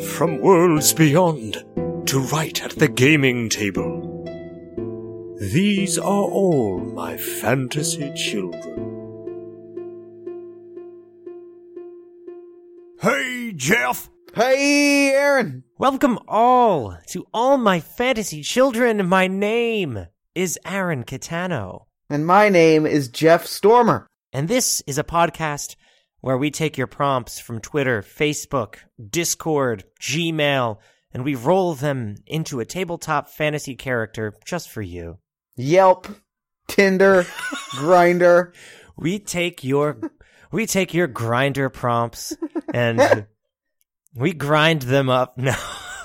from worlds beyond to write at the gaming table. These are all my fantasy children. Hey, Jeff. Hey, Aaron. Welcome all to all my fantasy children. My name is Aaron Catano, And my name is Jeff Stormer. and this is a podcast where we take your prompts from Twitter, Facebook, Discord, Gmail, and we roll them into a tabletop fantasy character just for you. Yelp, Tinder, Grindr. We take your we take your Grindr prompts and we grind them up. No,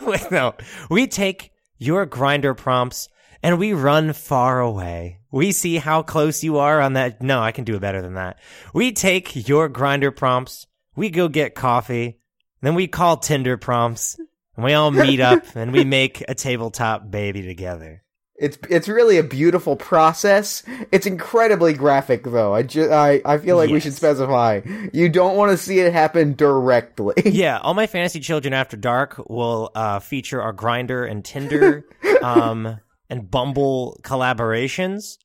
wait, no. We take your Grindr prompts and we run far away. We see how close you are on that. No, I can do it better than that. We take your Grindr prompts. We go get coffee. Then we call Tinder prompts and we all meet up and we make a tabletop baby together. It's it's really a beautiful process. It's incredibly graphic, though. I ju- I I feel like we should specify. You don't want to see it happen directly. yeah, all my fantasy children after dark will uh, feature our Grindr and Tinder um, and Bumble collaborations,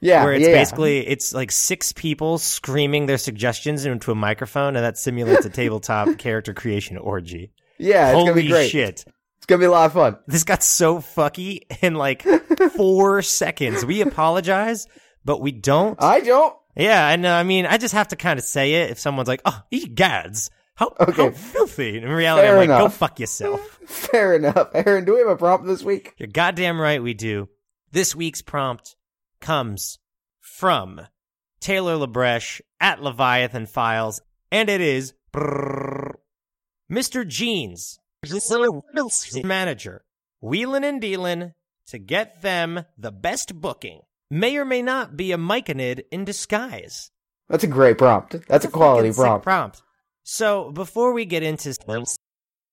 yeah, where it's yeah. basically it's like six people screaming their suggestions into a microphone, and that simulates a tabletop character creation orgy. yeah. It's Holy gonna be great. shit! It's gonna be a lot of fun. This got so fucky in like four seconds. We apologize, but we don't. I don't. Yeah, and uh, I mean, I just have to kind of say it if someone's like, "Oh, he gads." How, Okay. how filthy. In reality, Fair I'm like, go fuck yourself. Fair enough. Aaron, do we have a prompt this week? You're goddamn right we do. This week's prompt comes from Taylor Labresh at Leviathan Files, and it is brrrr, Mr. Jeans, manager, wheelin' and dealin' to get them the best booking. May or may not be a myconid in disguise. That's a great prompt. That's a quality fucking sick prompt. prompt. So before we get into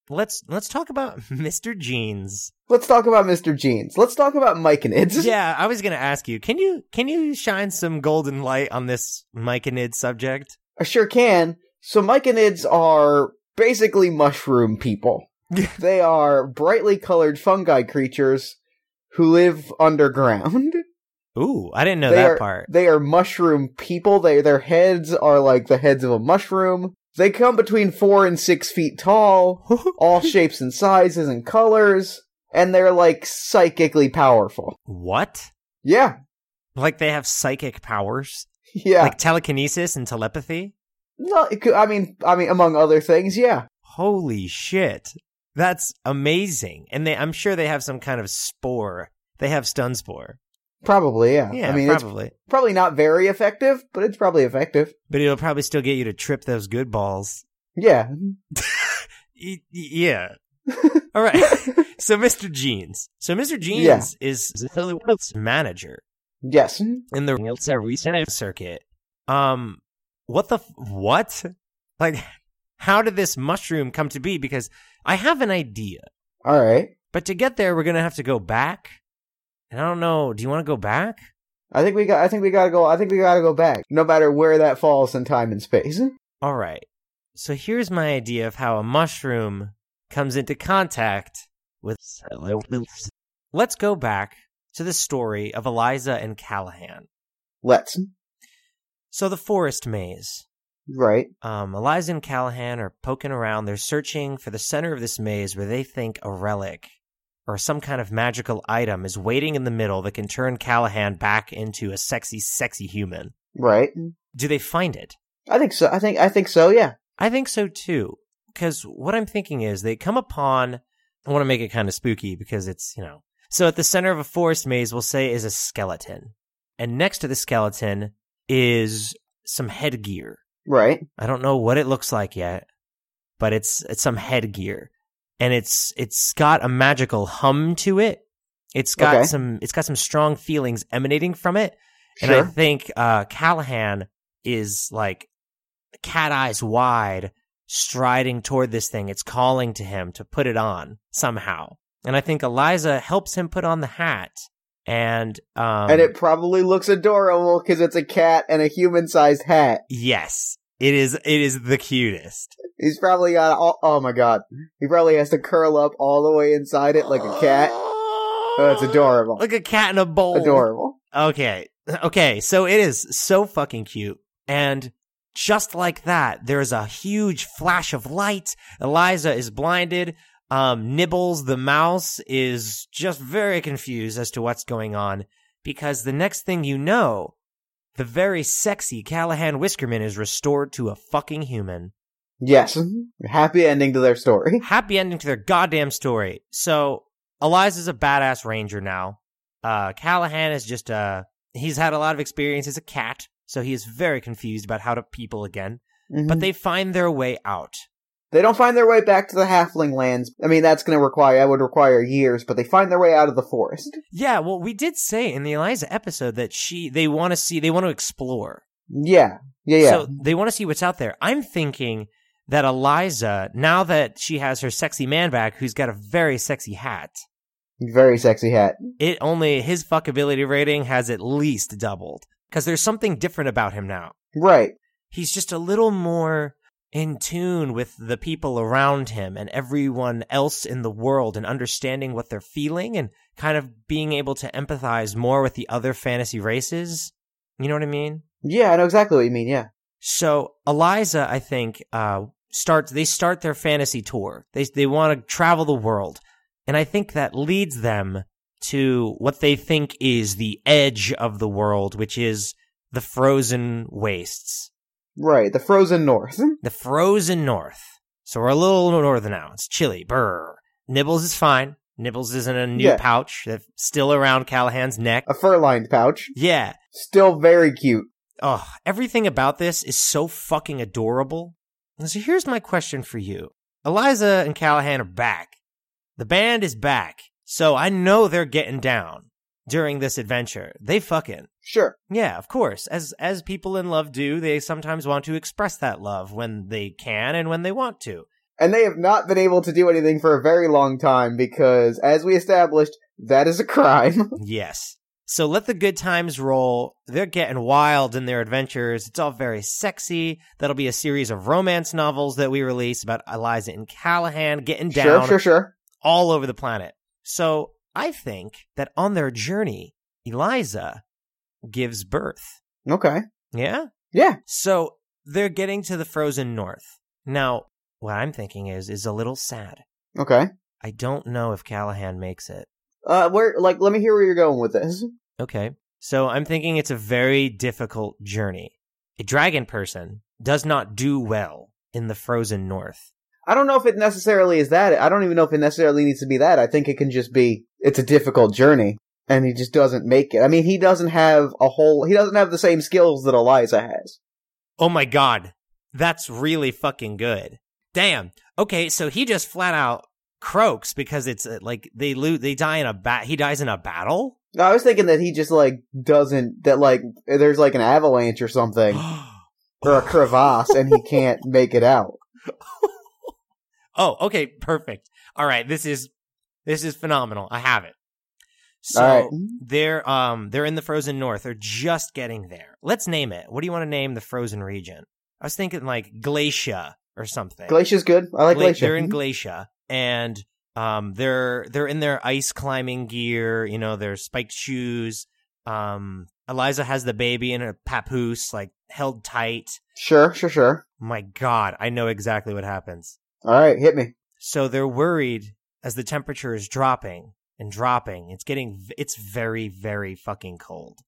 let's let's talk about Mr. Jeans. Let's talk about Mr. Jeans. Let's talk about Myconids. Yeah, I was gonna ask you. Can you can you shine some golden light on this myconid subject? I sure can. So myconids are basically mushroom people. they are brightly colored fungi creatures who live underground. Ooh, I didn't know they that are, part. They are mushroom people. They their heads are like the heads of a mushroom. They come between four and six feet tall, all shapes and sizes and colors, and they're like psychically powerful. what? Yeah, Like they have psychic powers, yeah. like telekinesis and telepathy. no, it could, I mean, I mean, among other things, yeah. Holy shit, that's amazing! And they, I'm sure they have some kind of spore. They have stun spore. Probably, yeah. Yeah, I mean, it's probably. probably not very effective, but it's probably effective. But it'll probably still get you to trip those good balls. Yeah. Y- yeah. All right. so Mr. Jeans. So Mr. Jeans Yeah. is manager yes. in the recent circuit. Um, what the f- what? Like, how did this mushroom come to be? Because I have an idea, All right. but to get there, we're gonna have to go back. And I don't know. Do you want to go back? I think we got. I think we gotta go. I think we gotta go back, no matter where that falls in time and space. All right. So here's my idea of how a mushroom comes into contact with. Let's go back to the story of Eliza and Callahan. Let's. So the forest maze. Right. Um, Eliza and Callahan are poking around. They're searching for the center of this maze where they think a relic or some kind of magical item is waiting in the middle that can turn Callahan back into a sexy, sexy human. Right. Do they find it? I think so. I think. I think so. Yeah. I think so too. Because what I'm thinking is they come upon, I want to make it kind of spooky because it's, you know. So at the center of a forest maze, we'll say is a skeleton. And next to the skeleton is some headgear. Right. I don't know what it looks like yet, but it's, it's some headgear. And it's, it's got a magical hum to it. It's got Okay. some, it's got some strong feelings emanating from it. And I think uh, Callahan is like cat eyes wide, striding toward this thing. It's calling to him to put it on somehow. And I think Eliza helps him put on the hat. And um and it probably looks adorable because it's a cat and a human-sized hat. yes. It is it is the cutest. He's probably got all, oh my god. He probably has to curl up all the way inside it like a cat. Oh, it's adorable. Like a cat in a bowl. Adorable. Okay. Okay. So it is so fucking cute. And just like that, there's a huge flash of light. Eliza is blinded. Um, Nibbles, the mouse, is just very confused as to what's going on because the next thing you know, the very sexy Callahan Whiskerman is restored to a fucking human. Yes. Happy ending to their story. Happy ending to their goddamn story. So, Eliza's a badass ranger now. Uh, Callahan is just a, he's had a lot of experience as a cat, so he is very confused about how to people again. Mhm. But they find their way out. They don't find their way back to the halfling lands. I mean, that's going to require, that would require years, but they find their way out of the forest. Yeah, well, we did say in the Eliza episode that she, they want to see, they want to explore. Yeah. Yeah, yeah. So they want to see what's out there. I'm thinking that Eliza, now that she has her sexy man back, who's got a very sexy hat, Very sexy hat. it only, his fuckability rating has at least doubled. Because there's something different about him now. Right. He's just a little more in tune with the people around him and everyone else in the world and understanding what they're feeling and kind of being able to empathize more with the other fantasy races. You know what I mean? Yeah, I know exactly what you mean, yeah. So Eliza, I think, uh, starts, they start their fantasy tour. They, they want to travel the world. And I think that leads them to what they think is the edge of the world, which is the frozen wastes. Right, the frozen north. The frozen north. So we're a little northern now. It's chilly. Brr. Nibbles is fine. Nibbles is in a new Yeah. pouch that's still around Callahan's neck. A fur-lined pouch. Yeah. Still very cute. Oh, everything about this is so fucking adorable. So here's my question for you. Eliza and Callahan are back. The band is back. So I know they're getting down during this adventure. They fucking. Sure. Yeah, of course. As as people in love do, they sometimes want to express that love when they can and when they want to. And they have not been able to do anything for a very long time because, as we established, that is a crime. Yes. So let the good times roll. They're getting wild in their adventures. It's all very sexy. That'll be a series of romance novels that we release about Eliza and Callahan getting down. sure, sure, sure. all over the planet. So I think that on their journey, Eliza gives birth. Okay. Yeah? Yeah. So they're getting to the frozen north. Now, what I'm thinking is is a little sad. Okay. I don't know if Callahan makes it. Uh, where, like, let me hear where you're going with this. Okay. So I'm thinking it's a very difficult journey. A dragon person does not do well in the frozen north. I don't know if it necessarily is that. I don't even know if it necessarily needs to be that. I think it can just be, it's a difficult journey. And he just doesn't make it. I mean, he doesn't have a whole, he doesn't have the same skills that Eliza has. Oh my god. That's really fucking good. Damn. Okay, so he just flat out croaks because it's uh, like they lose they die in a bat he dies in a battle? No, I was thinking that he just, like, doesn't, that, like, there's, like, an avalanche or something, or a crevasse, and he can't make it out. oh, okay, perfect. All right, this is this is phenomenal. I have it. So right. they're um they're in the frozen north. They're just getting there. Let's name it. What do you want to name the frozen region? I was thinking like Glacia or something. Glacia's good. I like Gla- Glacia. They're in Glacia, and um, they're they're in their ice climbing gear. You know, their spiked shoes. Um, Eliza has the baby in a papoose, like held tight. Sure, sure, sure. My God, I know exactly what happens. All right, hit me. So they're worried as the temperature is dropping and dropping. It's getting it's very very fucking cold.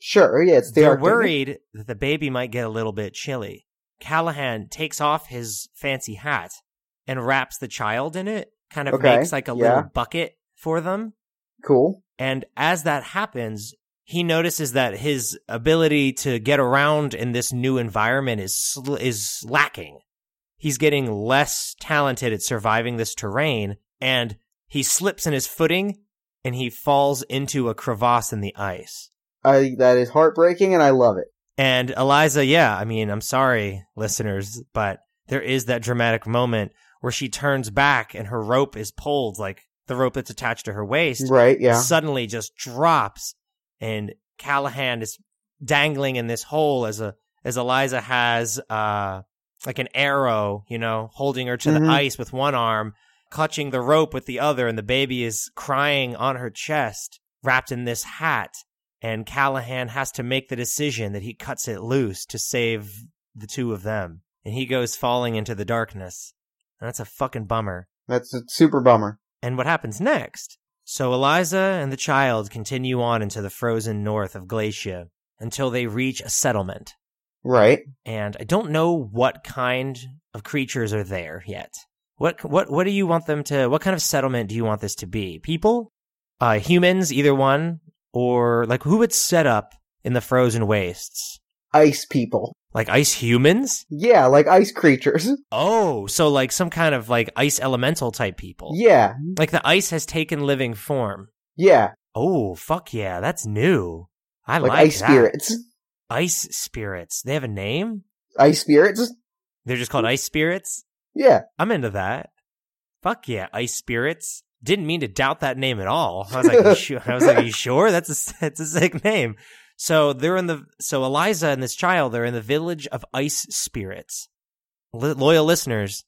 Sure, yeah, it's the They're Arctic. worried that the baby might get a little bit chilly. Callahan takes off his fancy hat and wraps the child in it, kind of Okay, makes like a yeah. little bucket for them. Cool. And as that happens, he notices that his ability to get around in this new environment is sl- is lacking. He's getting less talented at surviving this terrain, and he slips in his footing and he falls into a crevasse in the ice. I, that is heartbreaking, and I love it. And Eliza, yeah, I mean, I'm sorry, listeners, but there is that dramatic moment where she turns back and her rope is pulled, like the rope that's attached to her waist, Right, yeah. suddenly just drops, and Callahan is dangling in this hole as a as Eliza has uh like an arrow, you know, holding her to the Mhm. ice with one arm, clutching the rope with the other, and the baby is crying on her chest, wrapped in this hat. And Callahan has to make the decision that he cuts it loose to save the two of them. And he goes falling into the darkness. And that's a fucking bummer. That's a super bummer. And what happens next? So Eliza and the child continue on into the frozen north of Glacia until they reach a settlement. Right. And I don't know what kind of creatures are there yet. What what what do you want them to what kind of settlement do you want this to be? People? Uh humans, either one? Or like who would set up in the frozen wastes? Ice people. Like ice humans? Yeah, like ice creatures. Oh, so like some kind of like ice elemental type people. Yeah. Like the ice has taken living form. Yeah. Oh, fuck yeah, that's new. I Like, like, ice that. spirits. Ice spirits. They have a name? Ice spirits? They're just called ice spirits? Yeah. I'm into that. Fuck yeah, ice spirits. Didn't mean to doubt that name at all. I was like, you sure? I was like, you sure? That's a that's a sick name. So they're in the so Eliza and this child they're in the village of ice spirits. Lo- loyal listeners,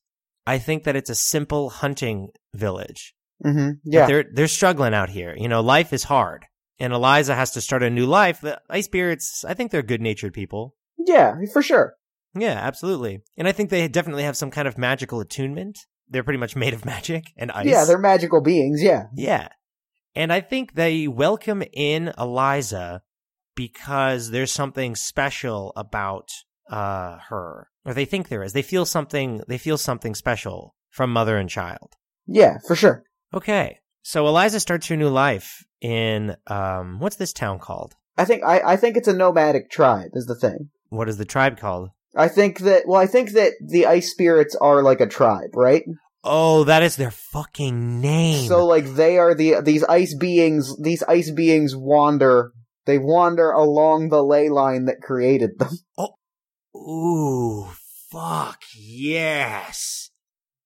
I think that it's a simple hunting village. hmm But Yeah. they're they're struggling out here. You know, life is hard, and Eliza has to start a new life. The ice spirits, I think they're good natured people. Yeah, for sure. Yeah, absolutely. And I think they definitely have some kind of magical attunement. They're pretty much made of magic and ice. Yeah, they're magical beings. Yeah. Yeah. And I think they welcome in Eliza because there's something special about uh her. Or they think there is. They feel something they feel something special from mother and child. Yeah, for sure. Okay. So Eliza starts her new life in um what's this town called? I think I, I think it's a nomadic tribe is the thing. What is the tribe called? I think that well, I think that the ice spirits are like a tribe, right? Oh, that is their fucking name. So like they are the these ice beings. These ice beings wander. They wander along the ley line that created them. Ooh, fuck yes.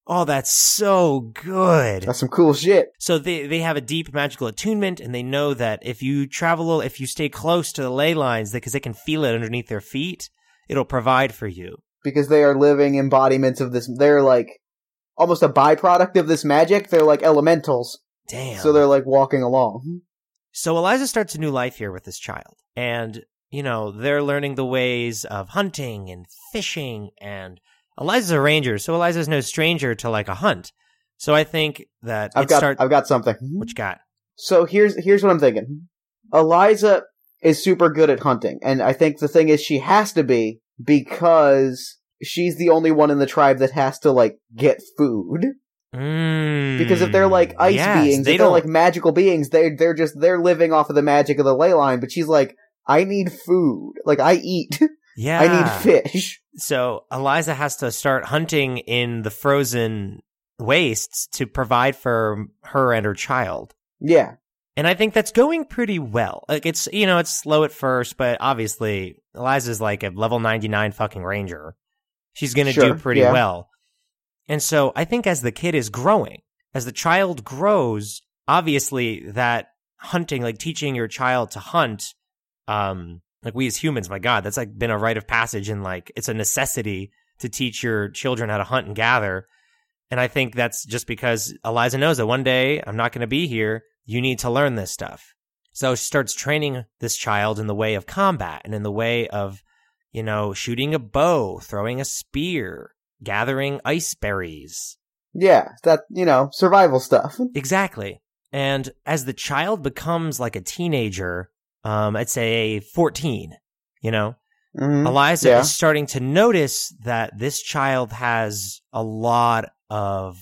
Oh, that's so good. That's some cool shit. So they they have a deep magical attunement, and they know that if you travel, if you stay close to the ley lines, because they can feel it underneath their feet, it'll provide for you. because they are living embodiments of this. They're like almost a byproduct of this magic. They're like elementals, Damn. so they're like walking along. So Eliza starts a new life here with this child. And, you know, they're learning the ways of hunting and fishing and Eliza's a ranger, so Eliza's no stranger to like a hunt. So I think that I've got start I've got something. what you got? So here's here's what I'm thinking. Eliza is super good at hunting, and I think the thing is she has to be because she's the only one in the tribe that has to like get food. Mm, Because if they're like ice yes, beings, they if they're don't like magical beings, they they're just they're living off of the magic of the ley line. But she's like, I need food. Like I eat. yeah. I need fish. So Eliza has to start hunting in the frozen wastes to provide for her and her child. Yeah. And I think that's going pretty well. Like it's you know, it's slow at first, but obviously Eliza's like a level 99 fucking ranger. She's going to Sure, do pretty yeah. well. And so I think as the kid is growing, as the child grows, obviously that hunting, like teaching your child to hunt, um, like we as humans, my God, that's like been a rite of passage and like it's a necessity to teach your children how to hunt and gather. And I think that's just because Eliza knows that one day I'm not going to be here. You need to learn this stuff. So she starts training this child in the way of combat and in the way of, you know, shooting a bow, throwing a spear, gathering ice berries. Yeah. That you know, survival stuff. Exactly. And as the child becomes like a teenager, um, I'd say 14, you know, Mhm. Eliza Yeah. is starting to notice that this child has a lot of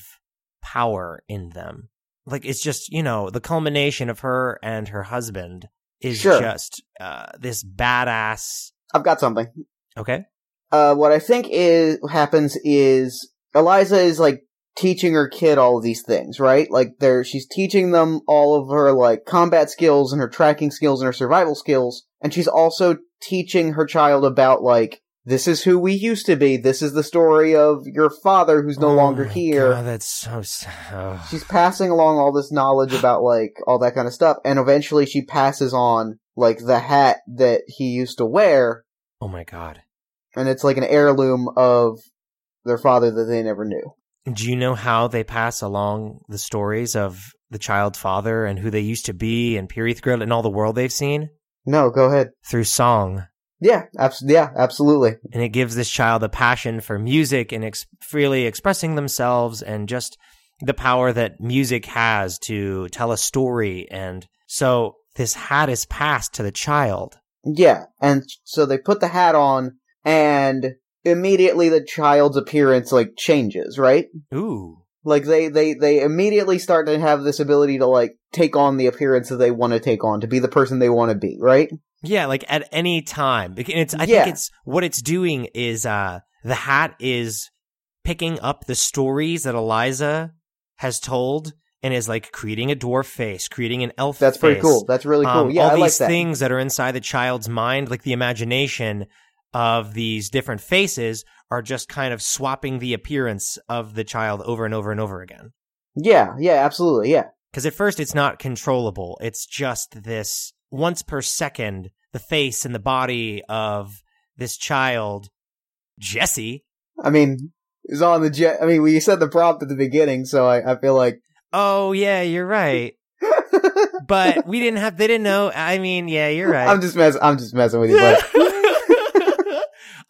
power in them. Like it's just, you know, the culmination of her and her husband is Sure. just uh, this badass. I've got something. Okay. Uh, what I think is happens is Eliza is like teaching her kid all of these things, right? Like there, she's teaching them all of her like combat skills and her tracking skills and her survival skills, and she's also teaching her child about like this is who we used to be. This is the story of your father who's no Oh longer here. God, that's so. s- oh. She's passing along all this knowledge about like all that kind of stuff, and eventually she passes on like the hat that he used to wear oh my god. and it's like an heirloom of their father that they never knew. Do you know how they pass along the stories of the child father and who they used to be and Pirith Grill and all the world they've seen? No, go ahead. Through song. Yeah, abs- yeah, absolutely. And it gives this child a passion for music and ex- freely expressing themselves and just the power that music has to tell a story. And so this hat is passed to the child. Yeah, and so they put the hat on, and immediately the child's appearance like changes, right? Ooh. Like they they they immediately start to have this ability to like take on the appearance that they want to take on, to be the person they want to be, right? Yeah, like at any time. And it's I Yeah. think it's what it's doing is uh the hat is picking up the stories that Eliza has told and is like creating a dwarf face, creating an elf That's pretty cool. That's really cool. Um, yeah, all I these like that. things that are inside the child's mind, like the imagination of these different faces, are just kind of swapping the appearance of the child over and over and over again. Yeah, yeah, absolutely. Yeah. Because at first it's not controllable. It's just this once per second, the face and the body of this child, Jesse. I mean, it's on the jet. I mean, you said the prompt at the beginning, so I, I feel like. Oh yeah, you're right. But we didn't have. They didn't know. I mean, yeah, you're right. I'm just mess. I'm just messing with you, but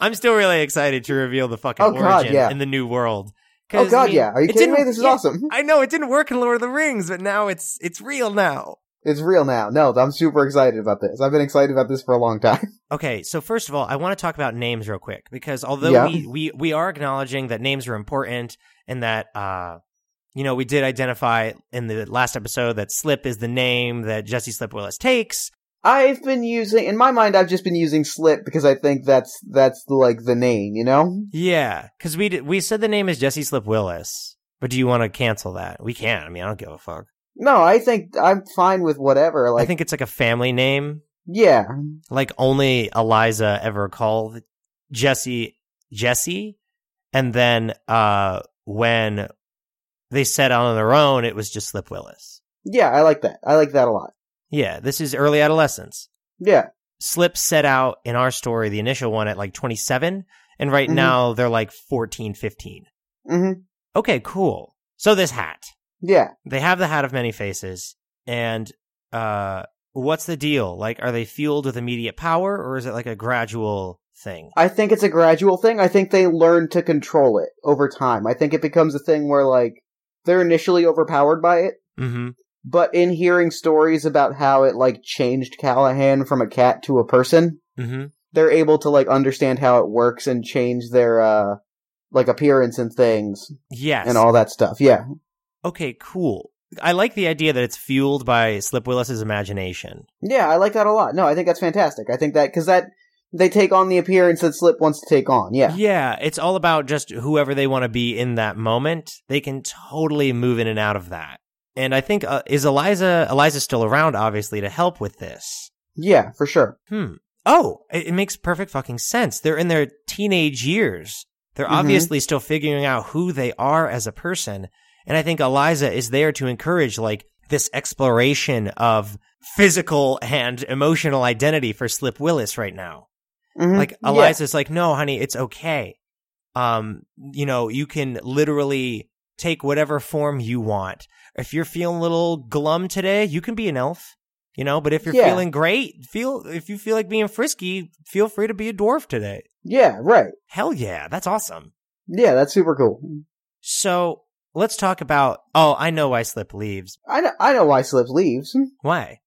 I'm still really excited to reveal the fucking Oh, God, origin yeah. in the new world. oh 'Cause, I god, mean, yeah. Are you kidding me? This is yeah, awesome. I know it didn't work in Lord of the Rings, but now it's it's real now. It's real now. No, I'm super excited about this. I've been excited about this for a long time. Okay, so first of all, I want to talk about names real quick because although Yeah. we, we we are acknowledging that names are important and that uh you know we did identify in the last episode that Slip is the name that Jesse Slip Willis takes. I've been using, in my mind, I've just been using Slip because I think that's that's like the name, you know? Yeah, because we did, we said the name is Jesse Slip Willis, but do you want to cancel that? We can. I mean, I don't give a fuck. No, I think I'm fine with whatever. Like, I think it's like a family name, yeah, like only Eliza ever called Jesse Jesse, and then uh when they set out on their own, it was just Slip Willis. yeah, I like that. I like that a lot. Yeah, this is early adolescence. Yeah, Slip set out in our story, the initial one at like 27, and right Mhm. now they're like 14, 15. Mm-hmm. Okay, cool. So this hat. yeah. They have the hat of many faces, and uh what's the deal? Like are they fueled with immediate power or is it like a gradual thing? I think it's a gradual thing. I think they learn to control it over time. I think it becomes a thing where like they're initially overpowered by it, Mhm. But in hearing stories about how it like changed Callahan from a cat to a person, Mhm. they're able to like understand how it works and change their uh like appearance and things Yes. and all that stuff. Yeah. Okay, cool. I like the idea that it's fueled by Slip Willis's imagination. Yeah, I like that a lot. No, I think that's fantastic. I think that cuz that they take on the appearance that Slip wants to take on. Yeah. Yeah, it's all about just whoever they want to be in that moment. They can totally move in and out of that. And I think uh, is Eliza Eliza's still around obviously to help with this. Yeah, for sure. Hmm. Oh, it, it makes perfect fucking sense. They're in their teenage years. They're Mhm. obviously still figuring out who they are as a person. And I think Eliza is there to encourage like this exploration of physical and emotional identity for Slip Willis right now. Mhm. Like Yeah. Eliza's like, no, honey, it's okay. Um, you know, you can literally take whatever form you want. If you're feeling a little glum today, you can be an elf. You know, but if you're Yeah. feeling great, feel if you feel like being frisky, feel free to be a dwarf today. Yeah, right. Hell yeah, that's awesome. Yeah, that's super cool. So let's talk about. Oh, I know why Slip leaves. I know, I know why Slip leaves. Why?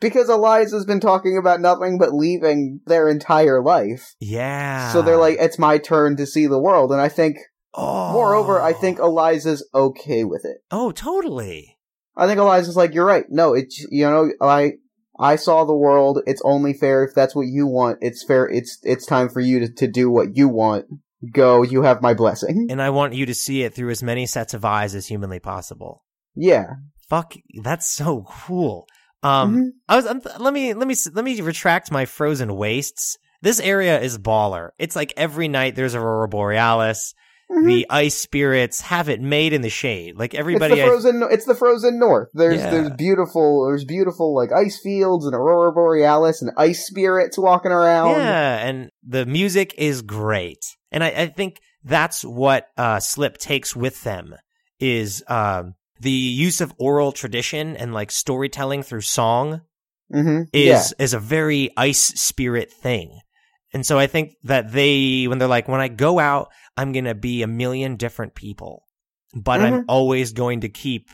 Because Eliza's been talking about nothing but leaving their entire life. Yeah. So they're like, it's my turn to see the world. And I think, oh. moreover, I think Eliza's okay with it. Oh, totally. I think Eliza's like, you're right. No, it's, you know, I, I saw the world. It's only fair if that's what you want. It's fair. It's, it's time for you to, to do what you want. Go. You have my blessing. And I want you to see it through as many sets of eyes as humanly possible. Yeah. Fuck, that's so cool. Um, Mhm. I was. Let me let me let me retract my frozen wastes. This area is baller. It's like every night there's aurora borealis. Mhm. the ice spirits have it made in the shade. Like It's everybody, the I- frozen. It's the frozen north. There's Yeah. there's beautiful. There's beautiful like ice fields and aurora borealis and ice spirits walking around. Yeah, and the music is great. And I, I think that's what uh, Slip takes with them is um, the use of oral tradition and like storytelling through song hmm is yeah. is a very ice spirit thing. And so I think that they when they're like when I go out I'm going to be a million different people, but I'm Mhm. always going to keep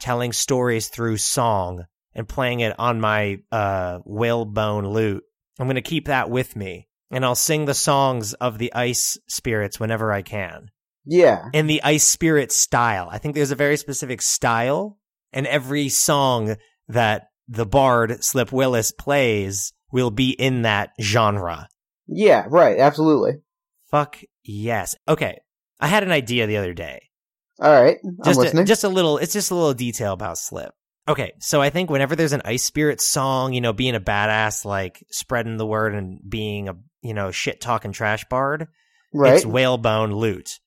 telling stories through song and playing it on my uh whalebone lute. I'm going to keep that with me and I'll sing the songs of the ice spirits whenever I can Yeah. in the ice spirit style. I think there's a very specific style, and every song that the bard Slip Willis plays will be in that genre. Yeah. Right. Absolutely. Fuck yes. Okay, I had an idea the other day. All right. I'm Just a, just a little. It's just a little detail about Slip. Okay, so I think whenever there's an ice spirit song, you know, being a badass, like spreading the word and being a you know shit talking trash bard, right. it's whalebone lute.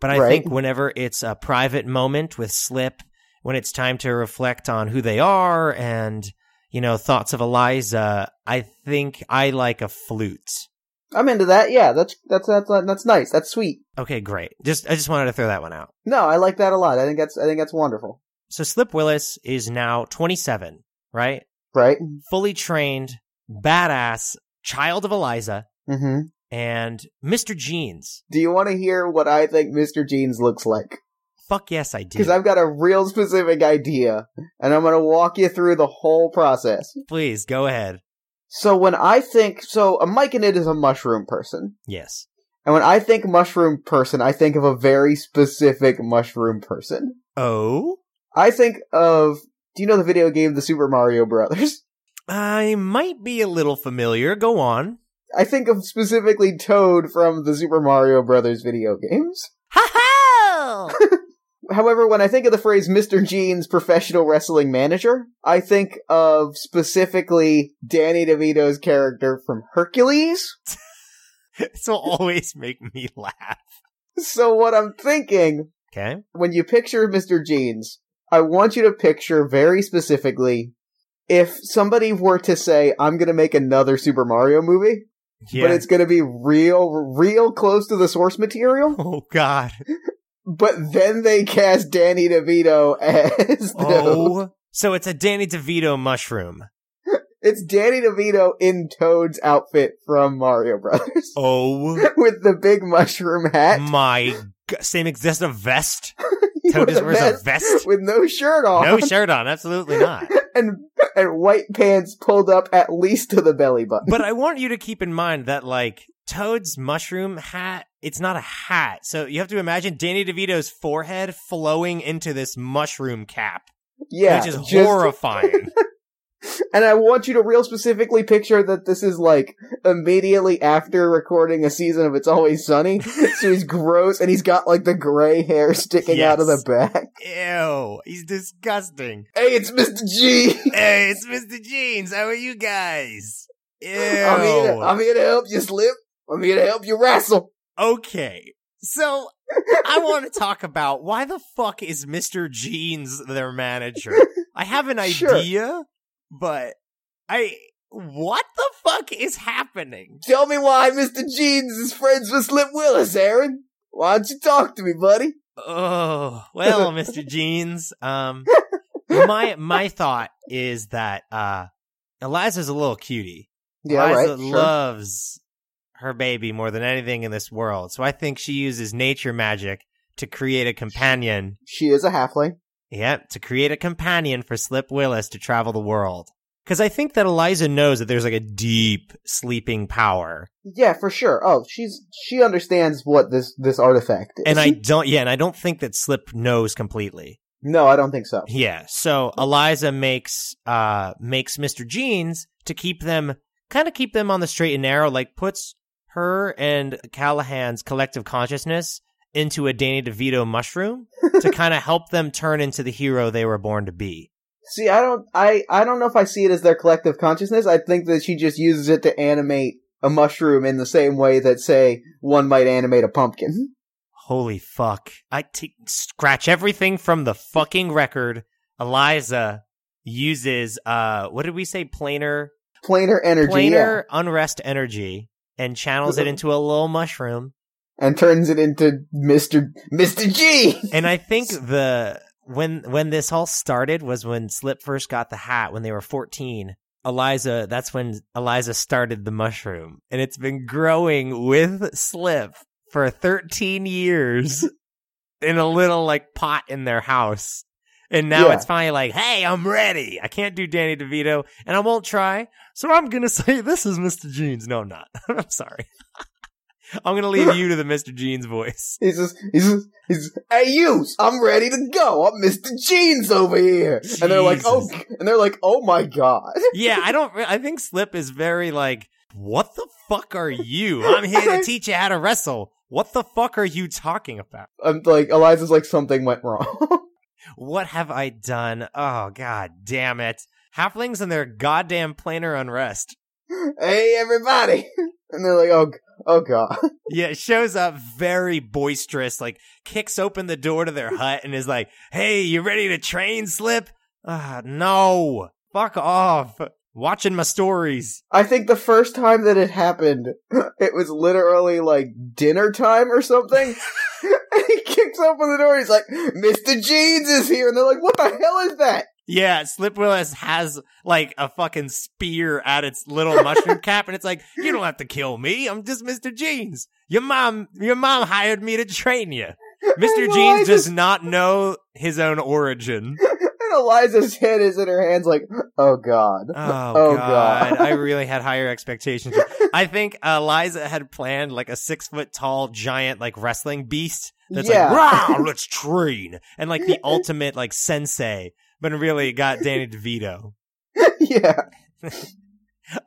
But I Right. think whenever it's a private moment with Slip, when it's time to reflect on who they are and, you know, thoughts of Eliza, I think I like a flute. I'm into that. Yeah. That's that's that's that's nice. That's sweet. Okay, great. Just I just wanted to throw that one out. No, I like that a lot. I think that's I think that's wonderful. So Slip Willis is now 27, right? Right. Fully trained, badass, child of Eliza, hmm and Mr. Jeans. Do you want to hear what I think Mr. Jeans looks like? Fuck yes, I do. Because I've got a real specific idea, and I'm going to walk you through the whole process. Please go ahead. So when I think, so a it is a mushroom person. Yes. And when I think mushroom person, I think of a very specific mushroom person. Oh? I think of, do you know the video game The Super Mario Brothers? I might be a little familiar. Go on. I think of specifically Toad from the Super Mario Brothers video games. Ha ha! However, when I think of the phrase Mr. Jeans professional wrestling manager, I think of specifically Danny DeVito's character from Hercules. this will always make me laugh. So what I'm thinking, Okay. when you picture Mr. Jeans, I want you to picture very specifically if somebody were to say, I'm gonna make another Super Mario movie, Yeah. but it's gonna be real, real close to the source material, oh God. but then they cast Danny DeVito as the, Oh. So it's a Danny DeVito mushroom. it's Danny DeVito in Toad's outfit from Mario Brothers. Oh With the big mushroom hat. my. g- Same exact a vest. Toad just wears a vest vest. With no shirt on. No shirt on. Absolutely not. and and white pants pulled up at least to the belly button. But I want you to keep in mind that like Toad's mushroom hat, it's not a hat. So you have to imagine Danny DeVito's forehead flowing into this mushroom cap, yeah, which is just- horrifying. And I want you to real specifically picture that this is like immediately after recording a season of It's Always Sunny. so he's gross and he's got like the gray hair sticking out of the back. Ew, he's disgusting. Hey, it's Mr. G. Hey, it's Mr. Jeans. How are you guys? Ew. I'm here, to, I'm here to help you slip. I'm here to help you wrestle. Okay. So I want to talk about why the fuck is Mr. Jeans their manager? I have an Sure. idea, but I what the fuck is happening? Tell me why Mr. Jeans is friends with Slip Willis, Aaron. Why don't you talk to me, buddy? Oh, well, Mr. Jeans, um my my thought is that uh Eliza's a little cutie. Yeah, Eliza right. Sure. loves her baby more than anything in this world. So I think she uses nature magic to create a companion. She is a halfling. Yep, to create a companion for Slip Willis to travel the world. Because I think that Eliza knows that there's like a deep sleeping power, Yeah, for sure. Oh, she's she understands what this this artifact is. and I don't. Yeah, and I don't think that Slip knows completely. no, I don't think so. Yeah, so Eliza makes uh makes Mr. Jeans to keep them kind of keep them on the straight and narrow, like puts her and Callahan's collective consciousness into a Danny DeVito mushroom to kind of help them turn into the hero they were born to be. See, I don't, I, I don't know if I see it as their collective consciousness. I think that she just uses it to animate a mushroom in the same way that, say, one might animate a pumpkin. Holy fuck. I t- scratch everything from the fucking record. Eliza uses, uh, what did we say? Planar, Planar energy, planar unrest energy and channels it into a little mushroom. and turns it into Mister Mister G. And I think the, when, when this all started was when Slip first got the hat when they were 14. Eliza, that's when Eliza started the mushroom and it's been growing with Slip for 13 years in a little like pot in their house. And now Yeah. it's finally like, hey, I'm ready. I can't do Danny DeVito and I won't try. So I'm going to say this is Mr. Jeans. No, I'm not. I'm sorry. I'm going to leave you to the Mr. Jeans voice. He says, he says, he's, hey you, I'm ready to go. I'm Mr. Jeans over here. And they're like, oh, and they're like, oh my god. Yeah, I don't, I think Slip is very like, what the fuck are you? I'm here to teach you how to wrestle. What the fuck are you talking about? I'm like, Eliza's like, something went wrong. What have I done? Oh, god damn it. Halflings and their goddamn planar unrest. hey everybody. And they're like, oh, oh god. Yeah, it shows up very boisterous, like kicks open the door to their hut and is like, hey, you ready to train, Slip? Ah, no. Fuck off. Watching my stories. I think the first time that it happened, it was literally like dinner time or something. And he kicks open the door. He's like, Mr. Jeans is here. And they're like, what the hell is that? Yeah, Slip Willis has like a fucking spear at its little mushroom cap, and it's like, you don't have to kill me. I'm just Mr. Jeans. Your mom, your mom hired me to train you. Mr. Jeans does not know his own origin. And Eliza's head is in her hands like, oh god. Oh, Oh, god. God. I really had higher expectations. I think Eliza had planned like a six foot tall giant like wrestling beast that's Yeah. like, wow, let's train. And like the ultimate like sensei. But really got Danny DeVito. yeah.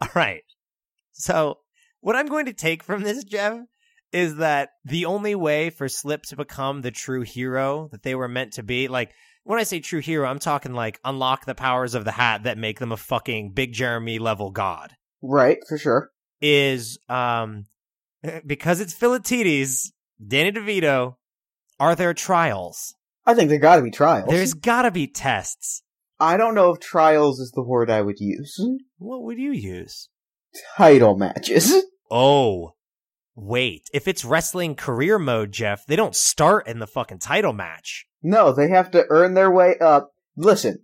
All right. So, what I'm going to take from this, Jeff, is that the only way for Slip to become the true hero that they were meant to be, like, when I say true hero, I'm talking like unlock the powers of the hat that make them a fucking big Jeremy level god, Right, for sure. is, um, because it's Philoctetes, Danny DeVito, are there trials? I think there gotta be trials. There's gotta be tests. I don't know if trials is the word I would use. What would you use? Title matches. Oh, wait. If it's wrestling career mode, Jeff, they don't start in the fucking title match. No, they have to earn their way up. Listen,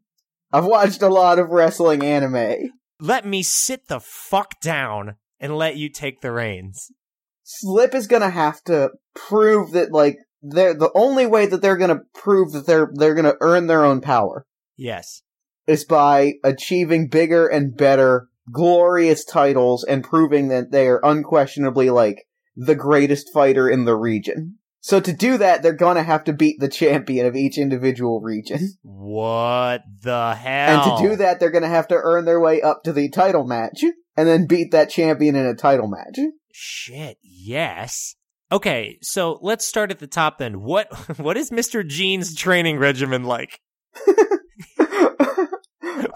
I've watched a lot of wrestling anime. Let me sit the fuck down and let you take the reins. Slip is gonna have to prove that, like, they're the only way that they're gonna prove that they're they're gonna earn their own power Yes. is by achieving bigger and better, glorious titles and proving that they are unquestionably like the greatest fighter in the region. So to do that, they're gonna have to beat the champion of each individual region. What the hell? And to do that, they're gonna have to earn their way up to the title match, and then beat that champion in a title match. Shit, yes. Okay, so let's start at the top then. What what is Mr. Jean's training regimen like? What's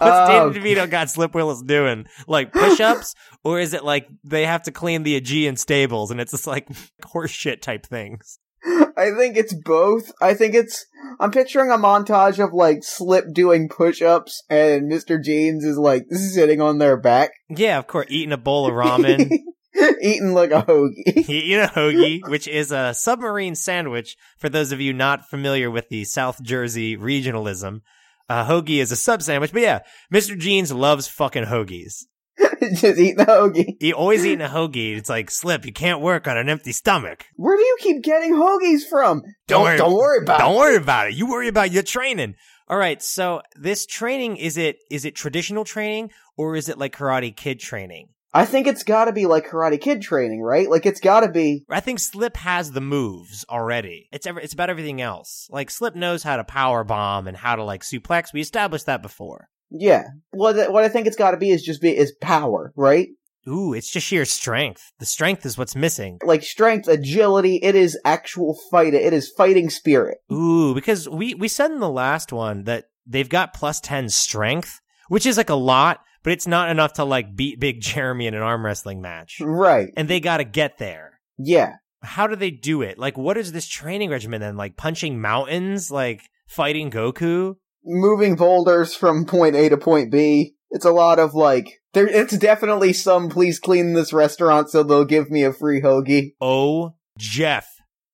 Oh, Danny um, DeVito got Slip Willis doing? Like push ups? or is it like they have to clean the Aegean stables and it's just like horseshit type things? I think it's both. I think it's. I'm picturing a montage of like Slip doing push-ups, and Mr. Jeans is like sitting on their back, Yeah, of course, eating a bowl of ramen. eating like a hoagie. Eating a hoagie, which is a submarine sandwich. For those of you not familiar with the South Jersey regionalism, a hoagie is a sub sandwich. But yeah, Mr. Jeans loves fucking hoagies. Just eating a hoagie. He always eating a hoagie. It's like slip. You can't work on an empty stomach. Where do you keep getting hoagies from? Don't don't worry, about Don't it. worry about it. You worry about your training. All right. So this training is it is it traditional training or is it like Karate Kid training? I think it's got to be like Karate Kid training, right? Like it's got to be. I think Slip has the moves already. It's ever, it's about everything else. Like Slip knows how to power bomb and how to like suplex. We established that before. Yeah. What what I think it's got to be is just be is power, right? Ooh, it's just sheer strength. The strength is what's missing. Like strength, agility. It is actual fight. It is fighting spirit. Ooh, because we we said in the last one that they've got plus 10 strength, which is like a lot, but it's not enough to like beat Big Jeremy in an arm wrestling match. Right. And they got to get there. Yeah. how do they do it? Like, what is this training regimen then? Like punching mountains, like fighting Goku? Moving boulders from point A to point B. It's a lot of like there. It's definitely some. Please clean this restaurant so they'll give me a free hoagie. Oh, Jeff,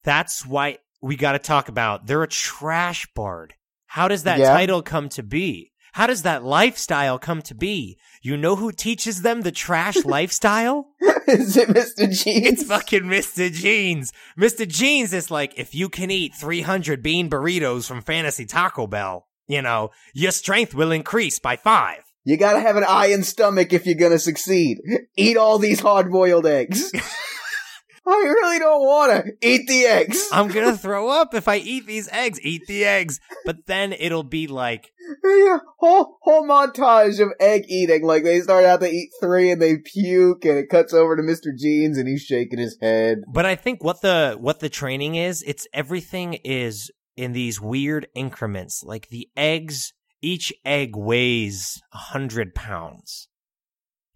that's why we got to talk about. They're a trash bard. How does that Yeah. title come to be? How does that lifestyle come to be? You know who teaches them the trash lifestyle? Is it Mr. Jeans? It's fucking Mr. Jeans. Mr. Jeans is like, if you can eat 300 bean burritos from Fantasy Taco Bell, you know, your strength will increase by five. You gotta have an iron stomach if you're gonna succeed. Eat all these hard-boiled eggs. I really don't wanna eat the eggs. I'm gonna throw up if I eat these eggs. Eat the eggs. But then it'll be like, Yeah, whole whole montage of egg eating. Like they start out to eat three and they puke, and it cuts over to Mr. Jeans and he's shaking his head. But I think what the what the training is, it's everything is in these weird increments. Like the eggs, each egg weighs a hundred pounds.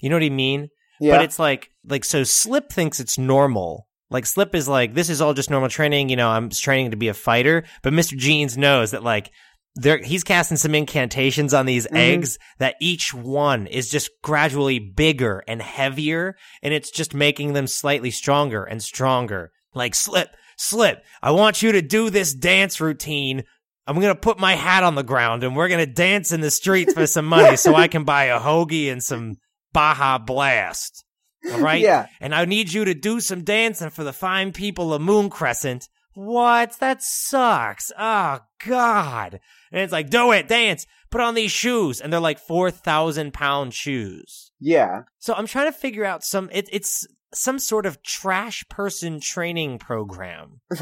You know what I mean? Yeah, But it's like like so Slip thinks it's normal. Like Slip is like, this is all just normal training, you know, I'm training to be a fighter. But Mr. Jeans knows that like there he's casting some incantations on these Mhm. eggs that each one is just gradually bigger and heavier, and it's just making them slightly stronger and stronger. Like Slip, Slip, I want you to do this dance routine. I'm gonna put my hat on the ground and we're gonna dance in the streets for some money so I can buy a hoagie and some Baja Blast. All right? yeah. And I need you to do some dancing for the fine people of Moon Crescent. What? That sucks. Oh, God. And it's like, do it, dance, put on these shoes. And they're like 4,000 pound shoes. Yeah. So I'm trying to figure out some, it, it's some sort of trash person training program.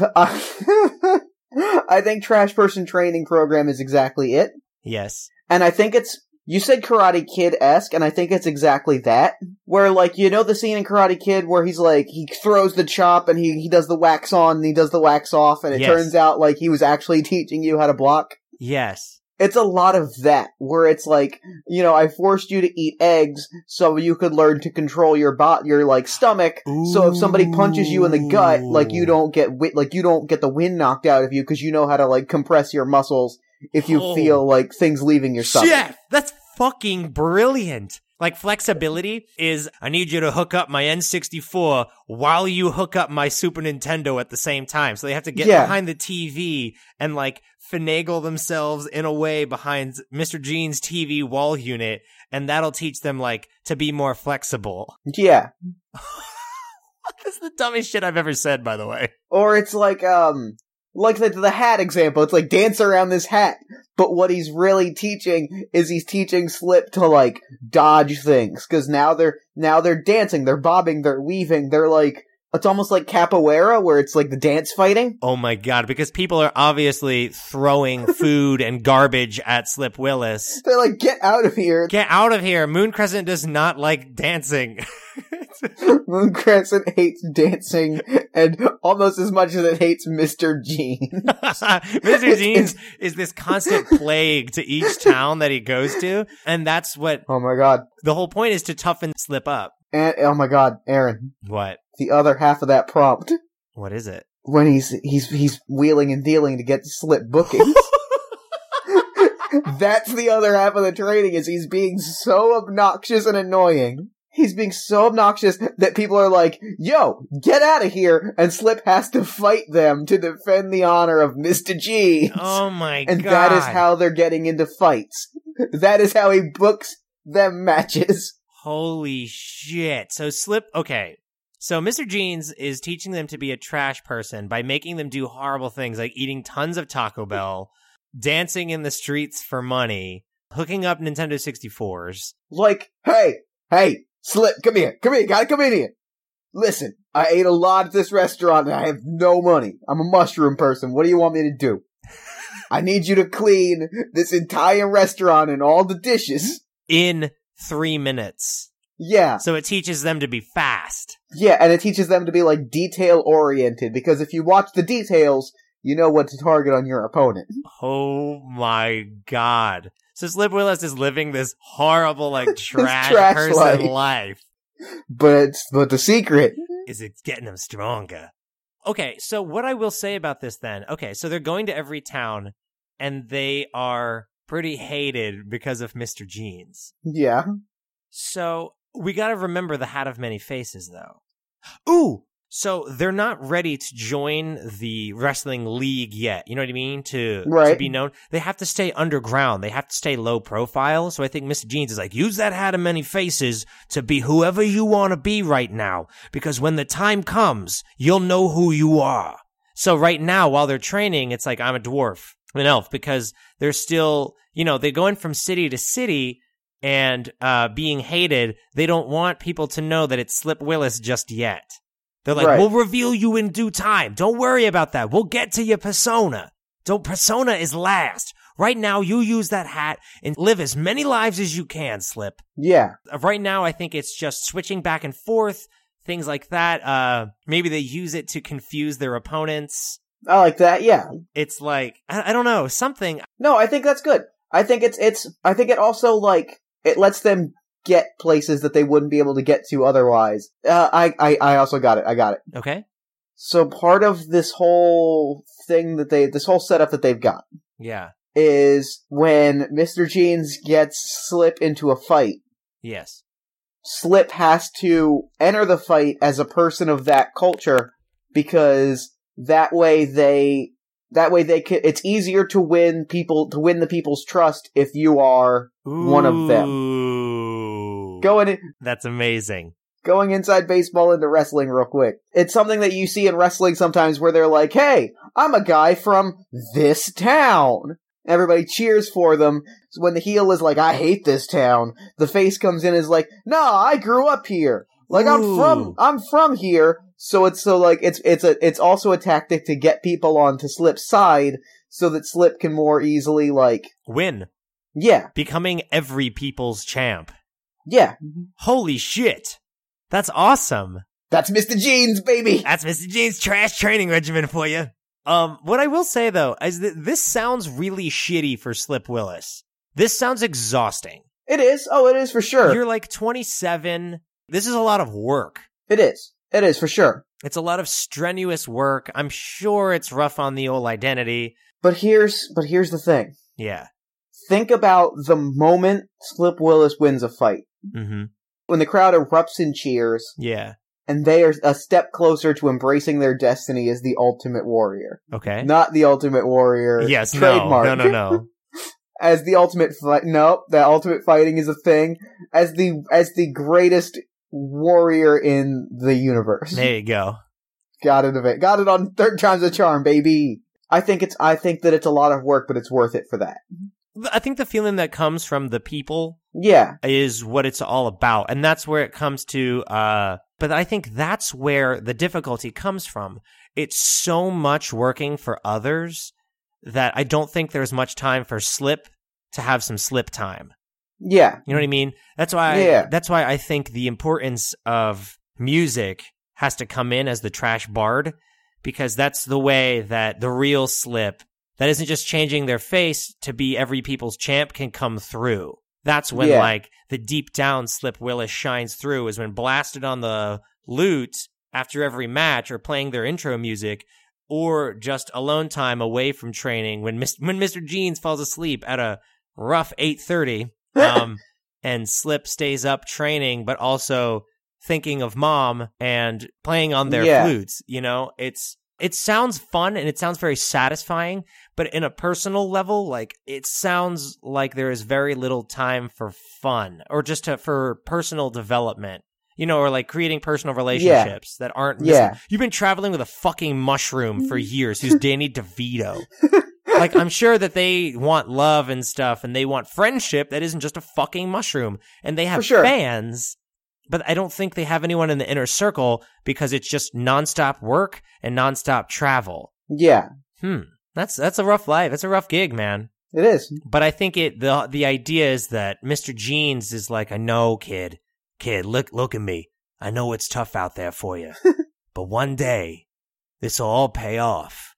I think Trash Person Training Program is exactly it. Yes. And I think it's, you said Karate Kid esque, and I think it's exactly that. Where, like, you know the scene in Karate Kid where he's like, he throws the chop and he, he does the wax on and he does the wax off, and it Yes. turns out like he was actually teaching you how to block? Yes. It's a lot of that, where it's like, you know, I forced you to eat eggs so you could learn to control your bot, your like stomach. So if somebody punches you in the gut, like you don't get wi- like you don't get the wind knocked out of you because you know how to like compress your muscles if you Oh. feel like things leaving your stomach. Jeff, that's fucking brilliant. Like flexibility is I need you to hook up my N64 while you hook up my Super Nintendo at the same time. So they have to get Yeah. behind the TV and like finagle themselves in a way behind Mr. Jean's TV wall unit and that'll teach them like to be more flexible. Yeah. That's the dumbest shit I've ever said, by the way. Or it's like um like the the hat example. It's like dance around this hat. But what he's really teaching is he's teaching Slip to like dodge things cuz now they're now they're dancing, they're bobbing, they're weaving, they're like it's almost like capoeira where it's like the dance fighting. Oh my god, because people are obviously throwing food and garbage at Slip Willis. They're like get out of here. Get out of here. Moon Crescent does not like dancing. Moon Crescent hates dancing and almost as much as it hates Mr. Jean. Mr. Jeans is this constant plague to each town that he goes to. And that's what oh my god. the whole point is to toughen Slip up. And oh my god, Aaron, What? the other half of that prompt What is it? when he's he's he's wheeling and dealing to get slip bookings. That's the other half of the training is he's being so obnoxious and annoying. He's being so obnoxious that people are like, yo, get out of here, and Slip has to fight them to defend the honor of Mr. G. Oh my and god. And that is how they're getting into fights. That is how he books them matches. Holy shit. So Slip, okay. So Mr. Jeans is teaching them to be a trash person by making them do horrible things like eating tons of Taco Bell, dancing in the streets for money, hooking up Nintendo 64s. Like, hey, hey, Slip, come here, come here, gotta come in here. Listen, I ate a lot at this restaurant and I have no money. I'm a mushroom person. What do you want me to do? I need you to clean this entire restaurant and all the dishes. in three minutes. Yeah, So it teaches them to be fast. yeah, and it teaches them to be like detail oriented because if you watch the details, you know what to target on your opponent. Oh my god. So Slip Willis is living this horrible, like, trash, trash person life. life. But but the secret Is it's getting them stronger. Okay, so what I will say about this then, okay, so they're going to every town and they are pretty hated because of Mr. Jeans. Yeah. So we got to remember the Hat of Many Faces, though. Ooh, so they're not ready to join the wrestling league yet. You know what I mean? To, to be known, they have to stay underground. They have to stay low profile. So I think Mr. Jeans is like, use that Hat of Many Faces to be whoever you want to be right now, because when the time comes, you'll know who you are. So right now, while they're training, it's like I'm a dwarf, an elf, because they're still, you know, they're going from city to city and uh, being hated. They don't want people to know that it's Slip Willis just yet. They're like, Right. we'll reveal you in due time. Don't worry about that. We'll get to your persona. Don't persona is last. Right now, you use that hat and live as many lives as you can, Slip. Yeah. Uh, Right now, I think it's just switching back and forth, things like that. Uh, maybe they use it to confuse their opponents. I like that. Yeah. It's like, I, I don't know, something. No, I think that's good. I think it's it's I think it also like it lets them get places that they wouldn't be able to get to otherwise. Uh, I, I I also got it. I got it. Okay. So part of this whole thing that they this whole setup that they've got Yeah. is when Mr. Jeans gets Slip into a fight. Yes. Slip has to enter the fight as a person of that culture because that way they that way they can it's easier to win people to win the people's trust if you are One of them. Ooh. going That's amazing. going inside baseball into wrestling real quick. It's something that you see in wrestling sometimes where they're like, "Hey, I'm a guy from this town." Everybody cheers for them. So when the heel is like, "I hate this town," the face comes in and is like, "Nah, I grew up here. Like I'm from I'm from here." So it's so like it's it's a it's also a tactic to get people onto Slip's side so that Slip can more easily like Win. yeah Becoming every people's champ. yeah Holy shit. That's awesome. that's Mr. Jeans baby. That's Mr. Jean's trash training regimen for you. Um, what I will say though is that this sounds really shitty for Slip Willis. This sounds exhausting. It is. Oh, it is for sure. You're like 27. This is a lot of work. It is. It is for sure. It's a lot of strenuous work. I'm sure it's rough on the old identity. But here's but here's the thing. Yeah. Think about the moment Slip Willis wins a fight. Mm-hmm. When the crowd erupts in cheers Yeah. and they are a step closer to embracing their destiny as the ultimate warrior. Okay. Not the ultimate warrior yes. trademark. No. No. No. No. as the ultimate fight nope, the ultimate fighting is a thing. As the as the greatest warrior in the universe. there you go. Got it. Got it on third time's a charm, baby. I think it's I think that it's a lot of work, but it's worth it for that. I think the feeling that comes from the people Yeah. is what it's all about. And that's where it comes to, uh, but I think that's where the difficulty comes from. It's so much working for others that I don't think there's much time for slip to have some slip time. Yeah. You know what I mean? That's why, Yeah. that's why I think the importance of music has to come in as the trash bard because that's the way that the real slip that isn't just changing their face to be every people's champ can come through. That's when Yeah. like the deep down Slip Willis shines through is when blasted on the lute after every match or playing their intro music or just alone time away from training when Mis- when Mr. Jeans falls asleep at a rough 8:30 um and Slip stays up training but also thinking of mom and playing on their Yeah. flutes, you know? It's it sounds fun and it sounds very satisfying, but in a personal level, like it sounds like there is very little time for fun or just to, for personal development. You know, or like creating personal relationships that aren't. Yeah. You've been traveling with a fucking mushroom for years who's Danny DeVito. like, I'm sure that they want love and stuff and they want friendship that isn't just a fucking mushroom. And they have sure. fans, but I don't think they have anyone in the inner circle because it's just nonstop work and nonstop travel. Yeah. Hmm. That's that's a rough life. That's a rough gig, man. It is. But I think it the the idea is that Mr. Jeans is like, I know, kid, kid, look look at me. I know it's tough out there for you, but one day this'll all pay off.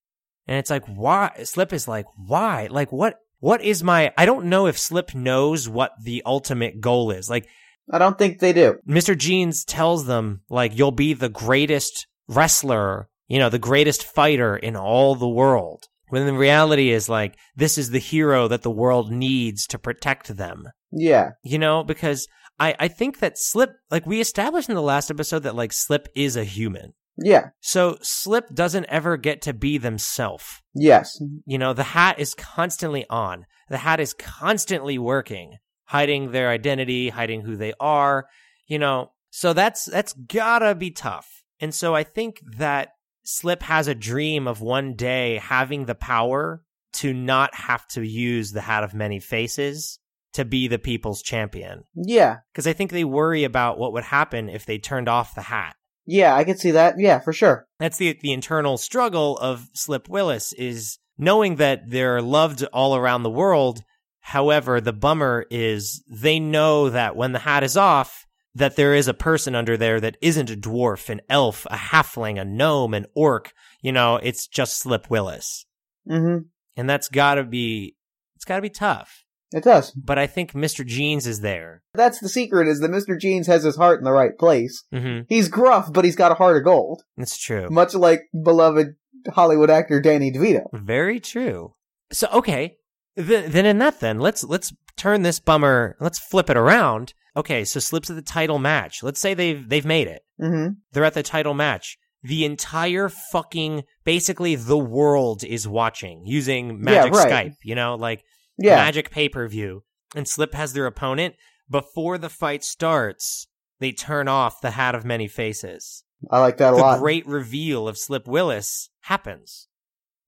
And it's like, why? Slip is like, why? Like, what? What is my? I don't know if Slip knows what the ultimate goal is. Like, I don't think they do. Mr. Jeans tells them like you'll be the greatest wrestler, you know, the greatest fighter in all the world. When the reality is like, this is the hero that the world needs to protect them. Yeah. You know, because I, I think that Slip, like we established in the last episode that like Slip is a human. Yeah. So Slip doesn't ever get to be themselves. Yes. You know, the hat is constantly on. The hat is constantly working, hiding their identity, hiding who they are, you know. So that's that's gotta be tough. And so I think that Slip has a dream of one day having the power to not have to use the hat of many faces to be the people's champion. Yeah. Because I think they worry about what would happen if they turned off the hat. Yeah, I can see that. Yeah, for sure. That's the the internal struggle of Slip Willis is knowing that they're loved all around the world. However, the bummer is they know that when the hat is off, that there is a person under there that isn't a dwarf, an elf, a halfling, a gnome, an orc. You know, it's just Slip Willis. Mm-hmm. And that's gotta be, it's gotta be tough. It does. But I think Mr. Jeans is there. That's the secret is that Mr. Jeans has his heart in the right place. hmm He's gruff, but he's got a heart of gold. It's true. Much like beloved Hollywood actor Danny DeVito. Very true. So okay, then, then in that then let's let's turn this bummer. Let's flip it around. Okay, so slips at the title match. Let's say they've they've made it. Mm-hmm. They're at the title match. The entire fucking basically the world is watching using Magic right. Skype. You know, like Yeah. Magic pay per view. And Slip has their opponent before the fight starts. They turn off the hat of many faces I like that a the lot. The great reveal of Slip Willis happens,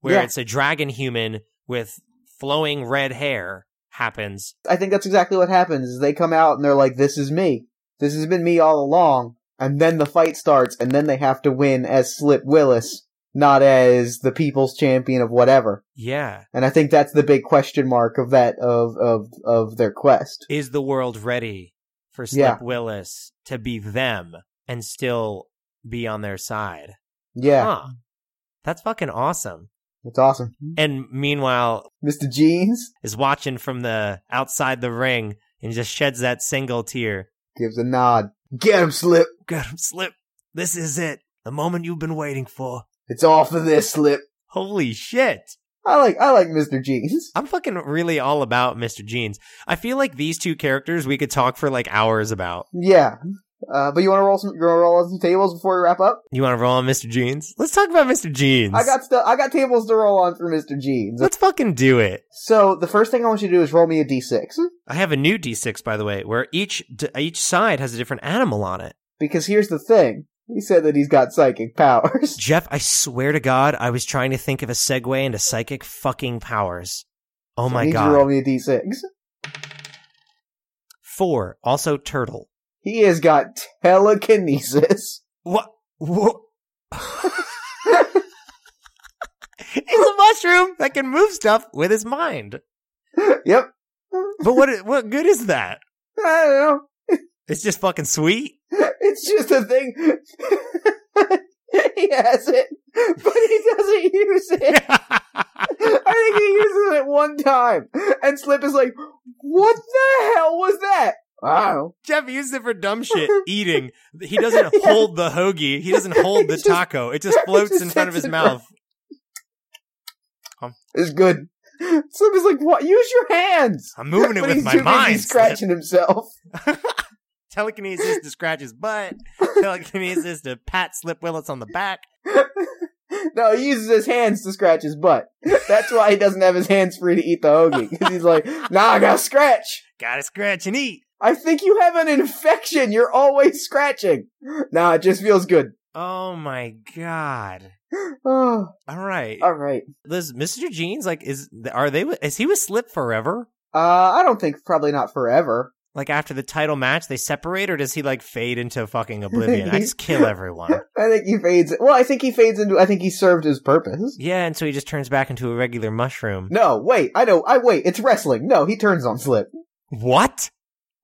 where Yeah. it's a dragon human with flowing red hair happens. I think that's exactly what happens is they come out and they're like, this is me. This has been me all along. And then the fight starts and then they have to win as Slip Willis, not as the people's champion of whatever. Yeah. And I think that's the big question mark of that, of, of, of their quest. Is the world ready for Slip Yeah. Willis to be them and still be on their side? Yeah. Huh. That's fucking awesome. It's awesome. And meanwhile, Mr. Jeans is watching from the outside the ring and just sheds that single tear. gives a nod. Get him, Slip. Get him, Slip. This is it. The moment you've been waiting for. It's all for this, Slip. Holy shit. I like, I like Mr. Jeans. I'm fucking really all about Mr. Jeans. I feel like these two characters we could talk for like hours about. Yeah. Uh, but you want to roll some, you want to roll on some tables before we wrap up? You want to roll on Mr. Jeans? Let's talk about Mr. Jeans. I got stuff, I got tables to roll on for Mr. Jeans. Let's fucking do it. So the first thing I want you to do is roll me a d6 I have a new D6 by the way, where each d- each side has a different animal on it. because here's the thing. He said that he's got psychic powers. Jeff, I swear to God, I was trying to think of a segue into psychic fucking powers. Oh So my need you roll me a d6. Four, also turtle. He has got telekinesis. What? What? He's a mushroom that can move stuff with his mind. yep. But what what good is that? I don't know. It's just fucking sweet. It's just a thing. he has it, but he doesn't use it. I think he uses it one time. And Slip is like, what the hell was that? I. Jeff uses it for dumb shit, eating. He doesn't Yeah. hold the hoagie. He doesn't hold the just- taco. It just floats just in front of his mouth. It's good. Slip is like, what? Use your hands. I'm moving it but with he's my mind. scratching himself. Telekinesis to scratch his butt. Telekinesis to pat Slip Willis on the back. no, he uses his hands to scratch his butt. That's why he doesn't have his hands free to eat the hoagie. Because he's like, nah, I gotta scratch. Gotta scratch and eat. I think you have an infection. You're always scratching. Nah, it just feels good. Oh my god. Oh, All right. all right. Does Mr. Jeans like is are they is he with Slip forever? Uh, I don't think probably not forever. Like after the title match, they separate, or does he like fade into fucking oblivion? I just kill everyone. I think he fades. Well, I think he fades into. I think he served his purpose. Yeah, and so he just turns back into a regular mushroom. No, wait. I know. I wait. It's wrestling. No, he turns on Slip. What?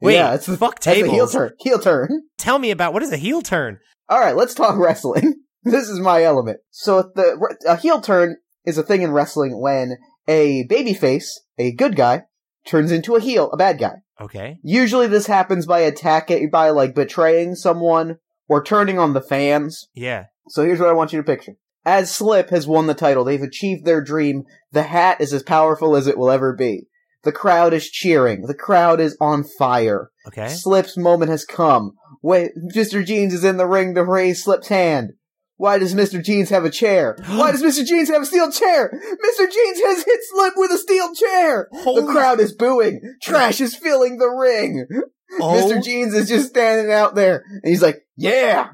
Wait, yeah, it's the fuck a heel turn. Heel turn. Tell me about what is a heel turn? All right, let's talk wrestling. this is my element. So the a heel turn is a thing in wrestling when a babyface, a good guy, turns into a heel, a bad guy. Okay. Usually this happens by attacking, by like betraying someone or turning on the fans. Yeah. So here's what I want you to picture. as Slip has won the title. They've achieved their dream. The hat is as powerful as it will ever be. The crowd is cheering. The crowd is on fire. Okay. Slip's moment has come. Wait, Mr. Jeans is in the ring to raise Slip's hand. Why does Mr. Jeans have a chair? Why does Mr. Jeans have a steel chair? Mr. Jeans has hit Slip with a steel chair. the crowd is booing. Trash is filling the ring. Oh, Mr. Jeans is just standing out there, and he's like, "Yeah,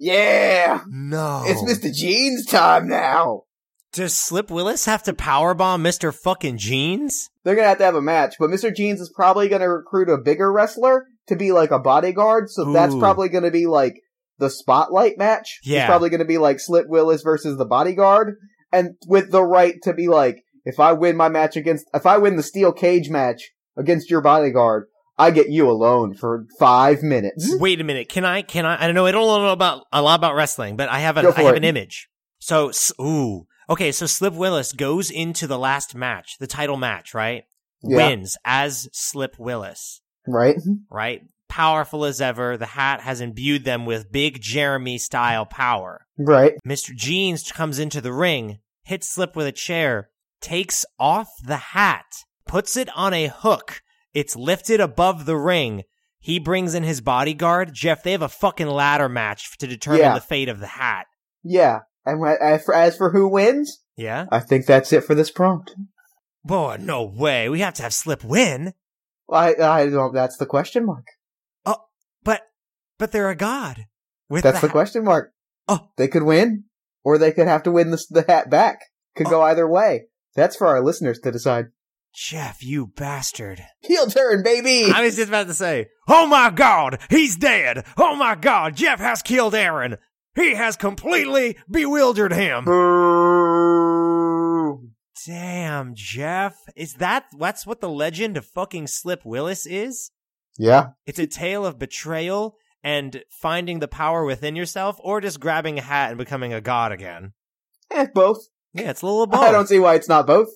yeah, no. it's Mr. Jeans time now." Does Slip Willis have to powerbomb Mr. fucking Jeans? They're gonna have to have a match, but Mr. Jeans is probably gonna recruit a bigger wrestler to be like a bodyguard, so that's probably gonna be like the spotlight match. Yeah. It's probably gonna be like Slip Willis versus the bodyguard, and with the right to be like, if I win my match against, if I win the steel cage match against your bodyguard, I get you alone for five minutes. Wait a minute. Can I, can I, I don't know. I don't know about, a lot about wrestling, but I have a, Go I have it. an image. So, ooh. Okay. So Slip Willis goes into the last match, the title match, right? Yeah. Wins as Slip Willis, Right? right? Powerful as ever. The hat has imbued them with big Jeremy style power. Right. Mr. Jeans comes into the ring, hits Slip with a chair, takes off the hat, puts it on a hook. It's lifted above the ring. He brings in his bodyguard. Jeff, they have a fucking ladder match to determine Yeah. the fate of the hat. Yeah. And as for, who wins, Yeah? I think that's it for this prompt. Boy, no way. We have to have Slip win. I, I don't, that's the question mark. But, but they're a god. With That's the hat. question mark. Oh. They could win, or they could have to win the, the hat back. Could Oh. go either way. That's for our listeners to decide. Jeff, you bastard. Heel turn, baby! I was just about to say, oh my god, he's dead. Oh my god, Jeff has killed Aaron. He has completely bewildered him. Boo! Damn, Jeff. Is that, that's what the legend of fucking Slip Willis is? Yeah. It's a tale of betrayal and finding the power within yourself or just grabbing a hat and becoming a god again. Eh, both. Yeah, it's a little both. I don't see why it's not both.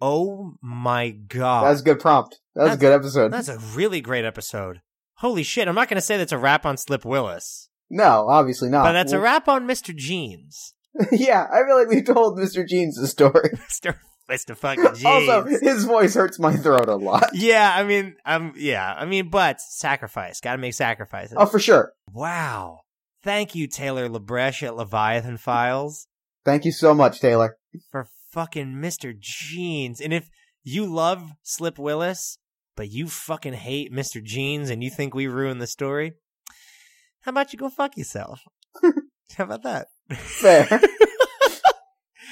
Oh my god. That was a good prompt. That was a good episode. That's a really great episode. Holy shit, I'm not going to say that's a rap on Slip Willis, No, obviously not. but that's a rap on Mr. Jeans. yeah, I feel like we told Mr. Jeans' the story. Mr. Mr. fucking Jeans. also, his voice hurts my throat a lot. yeah, I mean, um, yeah, I mean, but sacrifice. Gotta make sacrifices. Oh, for sure. Wow. Thank you, Taylor LaBreche at Leviathan Files, Thank you so much, Taylor. for fucking Mr. Jeans. And if you love Slip Willis, but you fucking hate Mr. Jeans and you think we ruined the story, how about you go fuck yourself? how about that? Fair.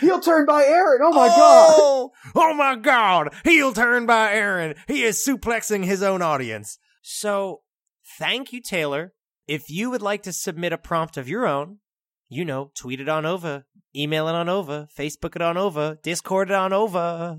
Heel turn by Aaron. Oh my god. Oh, oh my god! Heel turn by Aaron. He is suplexing his own audience. So, thank you, Taylor. If you would like to submit a prompt of your own, you know, tweet it on over, email it on over, Facebook it on over, Discord it on over.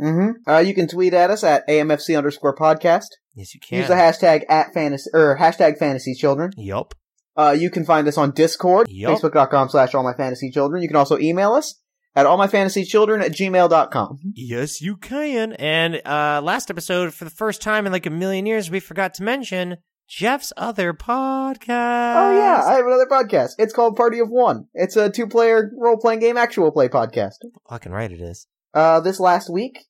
Mm-hmm. Uh, you can tweet at us at AMFC underscore podcast. Yes, you can. Use the hashtag at fantasy or hashtag fantasy children. Yup. Uh, you can find us on Discord, Yup. facebook.com slash all my fantasy children. You can also email us at all my fantasy children at gmail.com. Yes, you can. And uh last episode, for the first time in like a million years, we forgot to mention Jeff's other podcast. Oh yeah, I have another podcast. It's called Party of One. It's a two-player role-playing game actual play podcast. fucking right it is. Uh, this last week,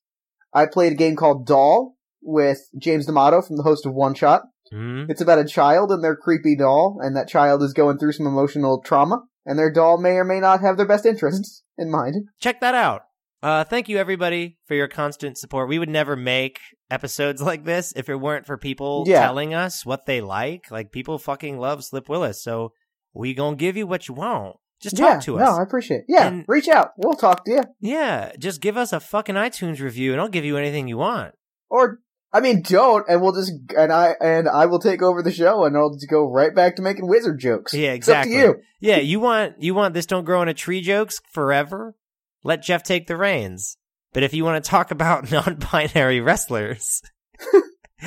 I played a game called Doll with James D'Amato from the host of One Shot. Hmm. It's about a child and their creepy doll, and that child is going through some emotional trauma, and their doll may or may not have their best interests in mind. check that out. Uh, thank you everybody for your constant support. We would never make episodes like this if it weren't for people Yeah. telling us what they like. Like people fucking love Slip Willis, so we gonna give you what you want. Just talk yeah, to us. no, I appreciate it. Yeah, And- reach out. We'll talk to you. Yeah, just give us a fucking iTunes review, and I'll give you anything you want. Or, I mean, don't, and we'll just, and I, and I will take over the show, and I'll just go right back to making wizard jokes. Yeah, It's up to exactly. you. Yeah, you want you want this don't grow on a tree jokes forever? Let Jeff take the reins. But if you want to talk about non-binary wrestlers,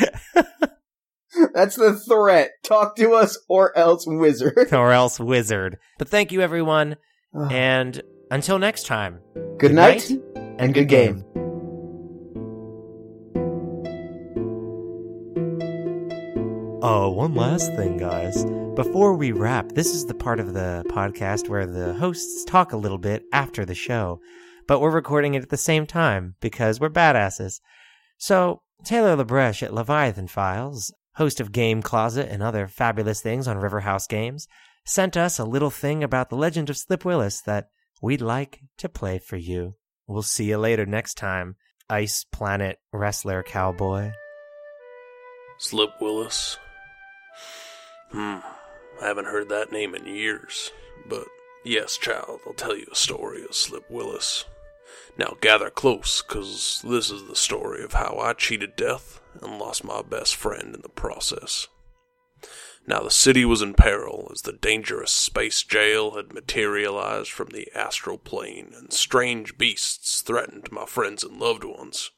That's the threat. Talk to us or else wizard. or else wizard. But thank you everyone, and until next time. good night, and good game. Oh, one last thing, guys. Before we wrap, this is the part of the podcast where the hosts talk a little bit after the show, but we're recording it at the same time because we're badasses. So, Taylor Labreche at Leviathan Files, host of Game Closet and other fabulous things on Riverhouse Games, sent us a little thing about the legend of Slip Willis that we'd like to play for you. We'll see you later next time, Ice Planet Wrestler Cowboy. Slip Willis. Hmm, I haven't heard that name in years. But yes, child, I'll tell you a story of Slip Willis. Now gather close, 'cause this is the story of how I cheated death and lost my best friend in the process. Now the city was in peril as the dangerous space jail had materialized from the astral plane and strange beasts threatened my friends and loved ones.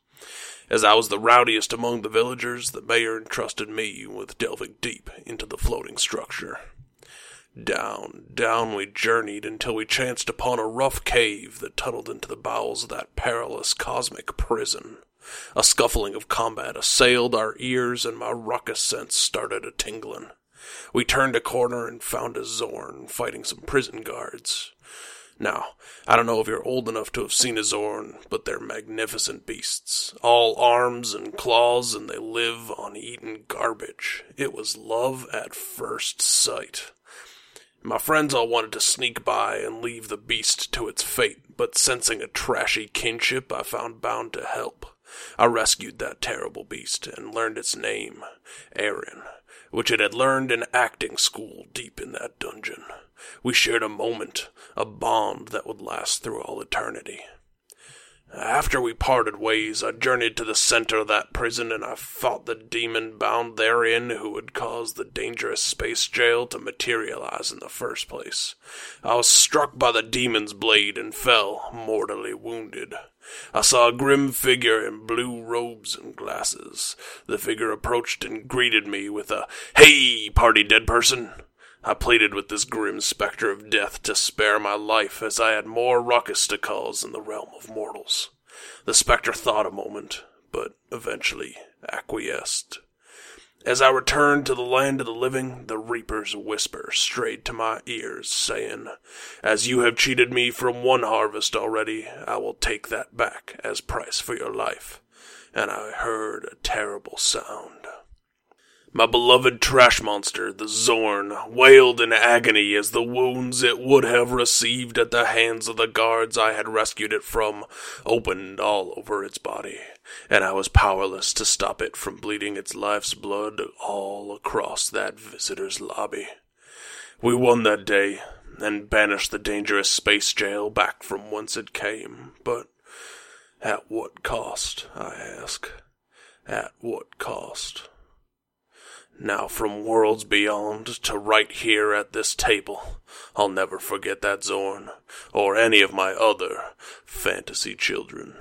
As I was the rowdiest among the villagers, the mayor entrusted me with delving deep into the floating structure. Down, down we journeyed until we chanced upon a rough cave that tunneled into the bowels of that perilous cosmic prison. A scuffling of combat assailed our ears, and my ruckus sense started a tingling. We turned a corner and found a Xorn fighting some prison guards. Now, I don't know if you're old enough to have seen a Xorn, but they're magnificent beasts. All arms and claws, and they live on eaten garbage. It was love at first sight. My friends all wanted to sneak by and leave the beast to its fate, but sensing a trashy kinship, I found bound to help. I rescued that terrible beast and learned its name, Aaron which it had learned in acting school deep in that dungeon. We shared a moment, a bond that would last through all eternity. After we parted ways, I journeyed to the center of that prison and I fought the demon bound therein who had caused the dangerous space jail to materialize in the first place. I was struck by the demon's blade and fell, mortally wounded. I saw a grim figure in blue robes and glasses. The figure approached and greeted me with a, Hey, party dead person! I pleaded with this grim spectre of death to spare my life, as I had more ruckus to cause in the realm of mortals. The spectre thought a moment, but eventually acquiesced. As I returned to the land of the living, the reaper's whisper strayed to my ears, saying, As you have cheated me from one harvest already, I will take that back as price for your life. And I heard a terrible sound. My beloved trash monster, the Xorn, wailed in agony as the wounds it would have received at the hands of the guards I had rescued it from opened all over its body, and I was powerless to stop it from bleeding its life's blood all across that visitor's lobby. We won that day, and banished the dangerous space jail back from whence it came, but at what cost, I ask? At what cost? Now, from worlds beyond to right here at this table, I'll never forget that Xorn, or any of my other fantasy children.